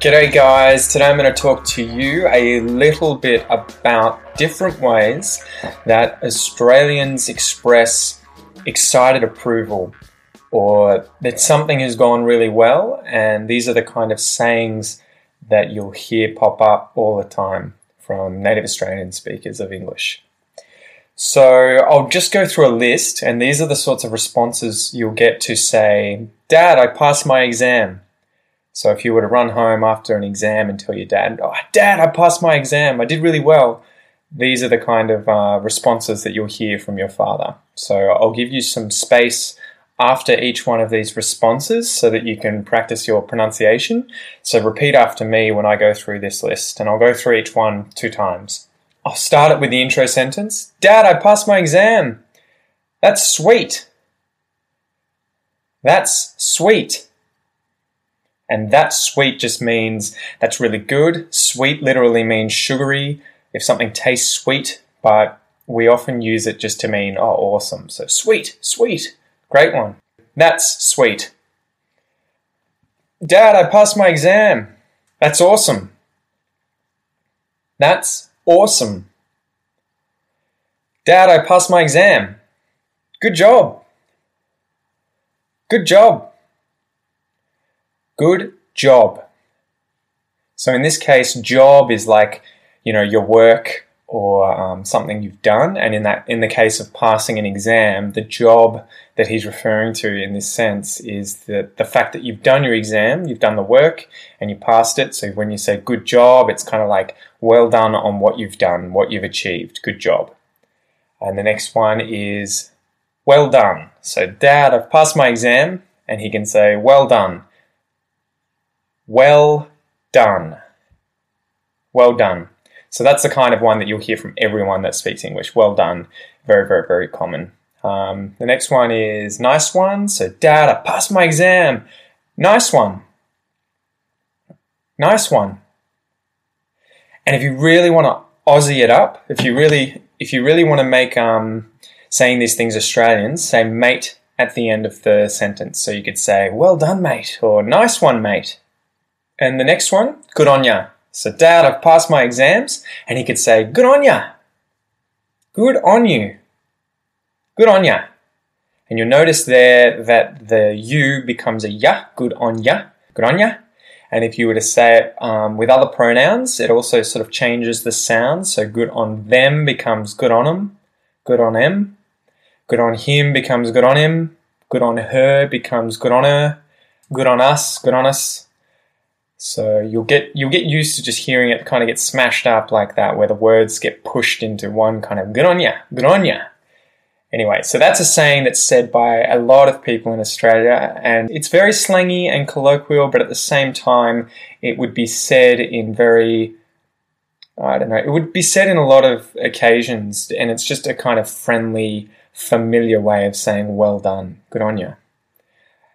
G'day, guys. Today I'm going to talk to you a little bit about different ways that Australians express excited approval or that something has gone really well, and these are the kind of sayings that you'll hear pop up all the time from native Australian speakers of English. So I'll just go through a list, and these are the sorts of responses you'll get to say, Dad, I passed my exam. So if you were to run home after an exam and tell your dad, "Oh, Dad, I passed my exam. I did really well," these are the kind of uh, responses that you'll hear from your father. So I'll give you some space after each one of these responses so that you can practice your pronunciation. So repeat after me when I go through this list, and I'll go through each one two times. I'll start it with the intro sentence Dad, I passed my exam. That's sweet. That's sweet. And that sweet just means that's really good. Sweet literally means sugary. If something tastes sweet, but we often use it just to mean, oh, awesome. So sweet, sweet, great one. That's sweet. Dad, I passed my exam. That's awesome. That's awesome. Dad, I passed my exam. Good job. Good job. Good job. So in this case, job is like, you know, your work or um, something you've done. And in that, in the case of passing an exam, the job that he's referring to in this sense is the, the fact that you've done your exam, you've done the work, and you passed it. So when you say good job, it's kind of like well done on what you've done, what you've achieved. Good job. And the next one is well done. So, Dad, I've passed my exam, and he can say well done. Well done. Well done. So that's the kind of one that you'll hear from everyone that speaks English. Well done. Very, very, very common. Um, the next one is nice one. So, Dad, I passed my exam. Nice one. Nice one. And if you really want to Aussie it up, if you really, if you really want to make um, saying these things Australians, say mate at the end of the sentence. So you could say, well done, mate, or nice one, mate. And the next one, good on ya. So, Dad, I've passed my exams. And he could say, good on ya. Good on you. Good on ya. And you'll notice there that the you becomes a ya, good on ya, good on ya. And if you were to say it um, with other pronouns, it also sort of changes the sound. So good on them becomes good on them, good on them. Good on him becomes good on him. Good on her becomes good on her. Good on us, good on us. So you'll get you'll get used to just hearing it kind of get smashed up like that, where the words get pushed into one kind of good on ya, good on ya. Anyway, so that's a saying that's said by a lot of people in Australia, and it's very slangy and colloquial, but at the same time, it would be said in very I don't know, it would be said in a lot of occasions, and it's just a kind of friendly, familiar way of saying well done, good on you.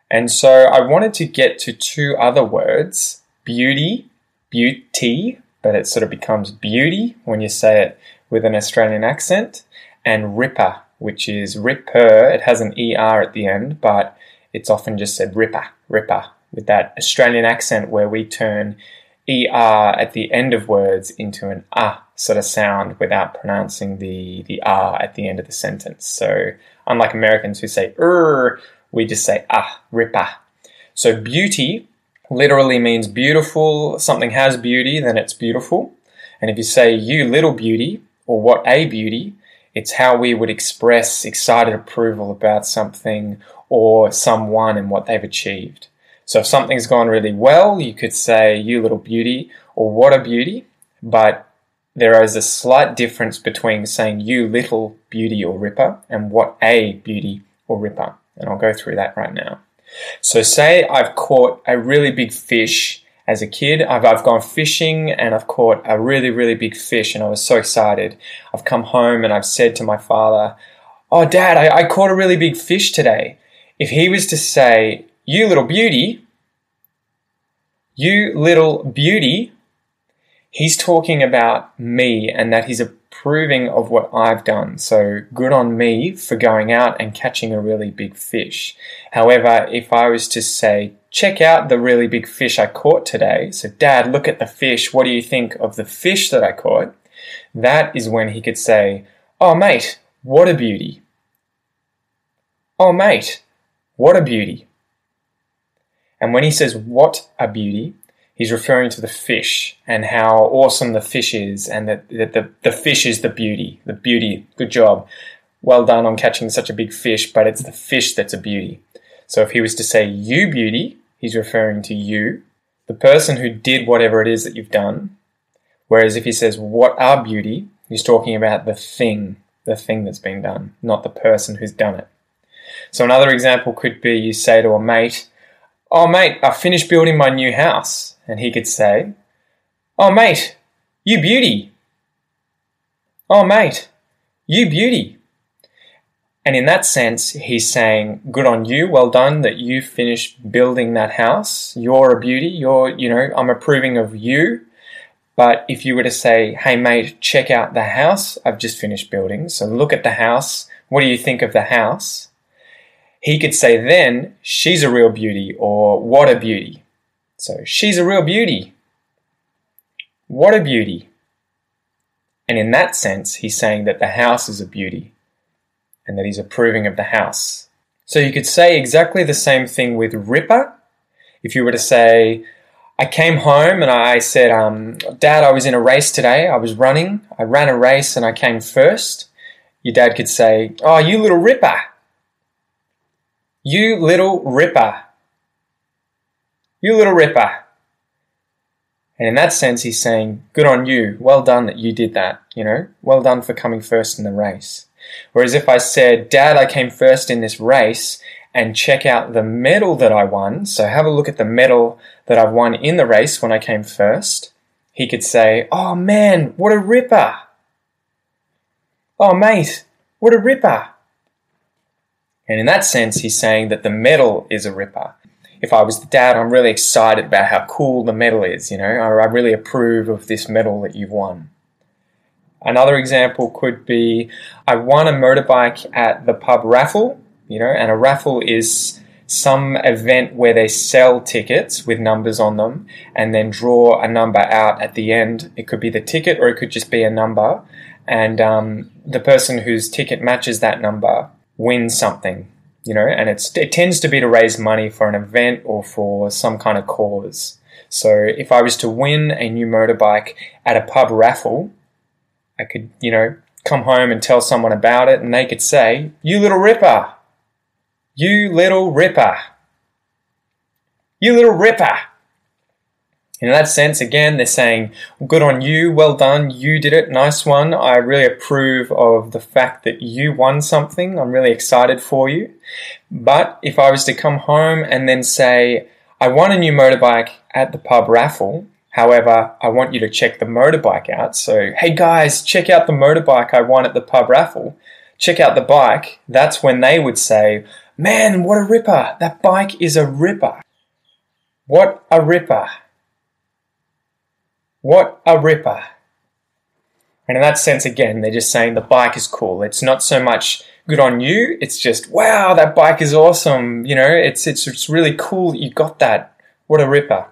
And so I wanted to get to two other words beauty, beauty, but it sort of becomes beauty when you say it with an Australian accent, and ripper, which is ripper. It has an ER at the end, but it's often just said ripper, ripper, with that Australian accent where we turn ER at the end of words into an ah sort of sound without pronouncing the, the R at the end of the sentence. So, unlike Americans who say er, we just say ah, ripper. So, beauty literally means beautiful, something has beauty, then it's beautiful. And if you say you little beauty or what a beauty, it's how we would express excited approval about something or someone and what they've achieved. So if something's gone really well, you could say you little beauty or what a beauty, but there is a slight difference between saying you little beauty or ripper and what a beauty or ripper. And I'll go through that right now. So, say I've caught a really big fish as a kid. I've, I've gone fishing and I've caught a really, really big fish and I was so excited. I've come home and I've said to my father, Oh, dad, I, I caught a really big fish today. If he was to say, You little beauty, you little beauty, he's talking about me and that he's approving of what I've done. So good on me for going out and catching a really big fish. However, if I was to say, check out the really big fish I caught today. So, Dad, look at the fish. What do you think of the fish that I caught? That is when he could say, Oh, mate, what a beauty. Oh, mate, what a beauty. And when he says, What a beauty, he's referring to the fish and how awesome the fish is, and that, that the, the fish is the beauty. The beauty. Good job. Well done on catching such a big fish, but it's the fish that's a beauty. So if he was to say, You beauty, he's referring to you, the person who did whatever it is that you've done. Whereas if he says, What are beauty? he's talking about the thing, the thing that's been done, not the person who's done it. So another example could be you say to a mate, Oh, mate, I finished building my new house. And he could say, Oh, mate, you beauty. Oh, mate, you beauty. And in that sense, he's saying, good on you, well done that you finished building that house. You're a beauty. You're, you know, I'm approving of you. But if you were to say, hey mate, check out the house I've just finished building. So look at the house. What do you think of the house? He could say then, she's a real beauty or what a beauty. So she's a real beauty. What a beauty. And in that sense, he's saying that the house is a beauty and that he's approving of the house. So you could say exactly the same thing with Ripper. If you were to say, I came home and I said, um, Dad, I was in a race today. I was running. I ran a race and I came first. Your dad could say, Oh, you little ripper. You little ripper. You little ripper. And in that sense, he's saying, Good on you. Well done that you did that. You know, well done for coming first in the race. Whereas if I said, Dad, I came first in this race and check out the medal that I won, so have a look at the medal that I've won in the race when I came first, he could say, Oh man, what a ripper! Oh mate, what a ripper! And in that sense, he's saying that the medal is a ripper. If I was the dad, I'm really excited about how cool the medal is, you know, I really approve of this medal that you've won. Another example could be I won a motorbike at the pub raffle, you know, and a raffle is some event where they sell tickets with numbers on them and then draw a number out at the end. It could be the ticket or it could just be a number. And um, the person whose ticket matches that number wins something, you know, and it's, it tends to be to raise money for an event or for some kind of cause. So if I was to win a new motorbike at a pub raffle, I could, you know, come home and tell someone about it and they could say, You little ripper! You little ripper! You little ripper! In that sense, again, they're saying, Good on you, well done, you did it, nice one. I really approve of the fact that you won something. I'm really excited for you. But if I was to come home and then say, I won a new motorbike at the pub raffle, However, I want you to check the motorbike out. So, hey guys, check out the motorbike I won at the pub raffle. Check out the bike. That's when they would say, Man, what a ripper! That bike is a ripper. What a ripper. What a ripper. And in that sense, again, they're just saying the bike is cool. It's not so much good on you. It's just, wow, that bike is awesome. You know, it's, it's, it's really cool that you got that. What a ripper.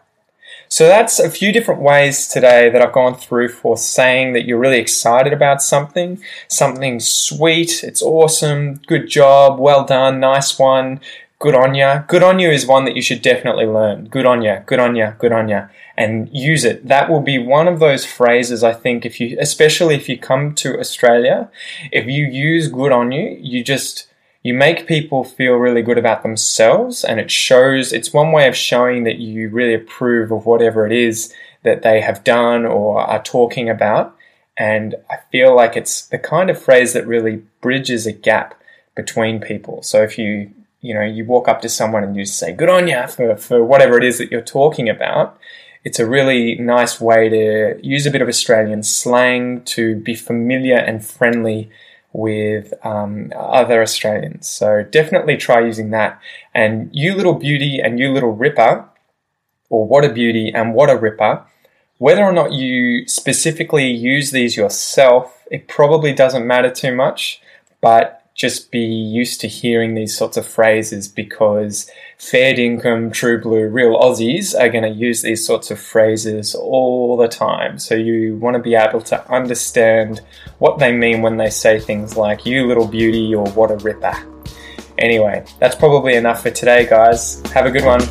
So that's a few different ways today that I've gone through for saying that you're really excited about something, something sweet, it's awesome, good job, well done, nice one, good on ya. Good on you is one that you should definitely learn. Good on ya, good on ya, good on ya, and use it. That will be one of those phrases I think if you, especially if you come to Australia, if you use good on you, you just, you make people feel really good about themselves and it shows it's one way of showing that you really approve of whatever it is that they have done or are talking about and i feel like it's the kind of phrase that really bridges a gap between people so if you you know, you walk up to someone and you say, good on ya for, for whatever it is that you're talking about. It's a really nice way to use a bit of Australian slang to be familiar and friendly with um, other Australians. So definitely try using that. And you little beauty and you little ripper, or what a beauty and what a ripper, whether or not you specifically use these yourself, it probably doesn't matter too much, but just be used to hearing these sorts of phrases because fair dinkum, true blue, real Aussies are going to use these sorts of phrases all the time. So you want to be able to understand what they mean when they say things like you little beauty or what a ripper. Anyway, that's probably enough for today, guys. Have a good one.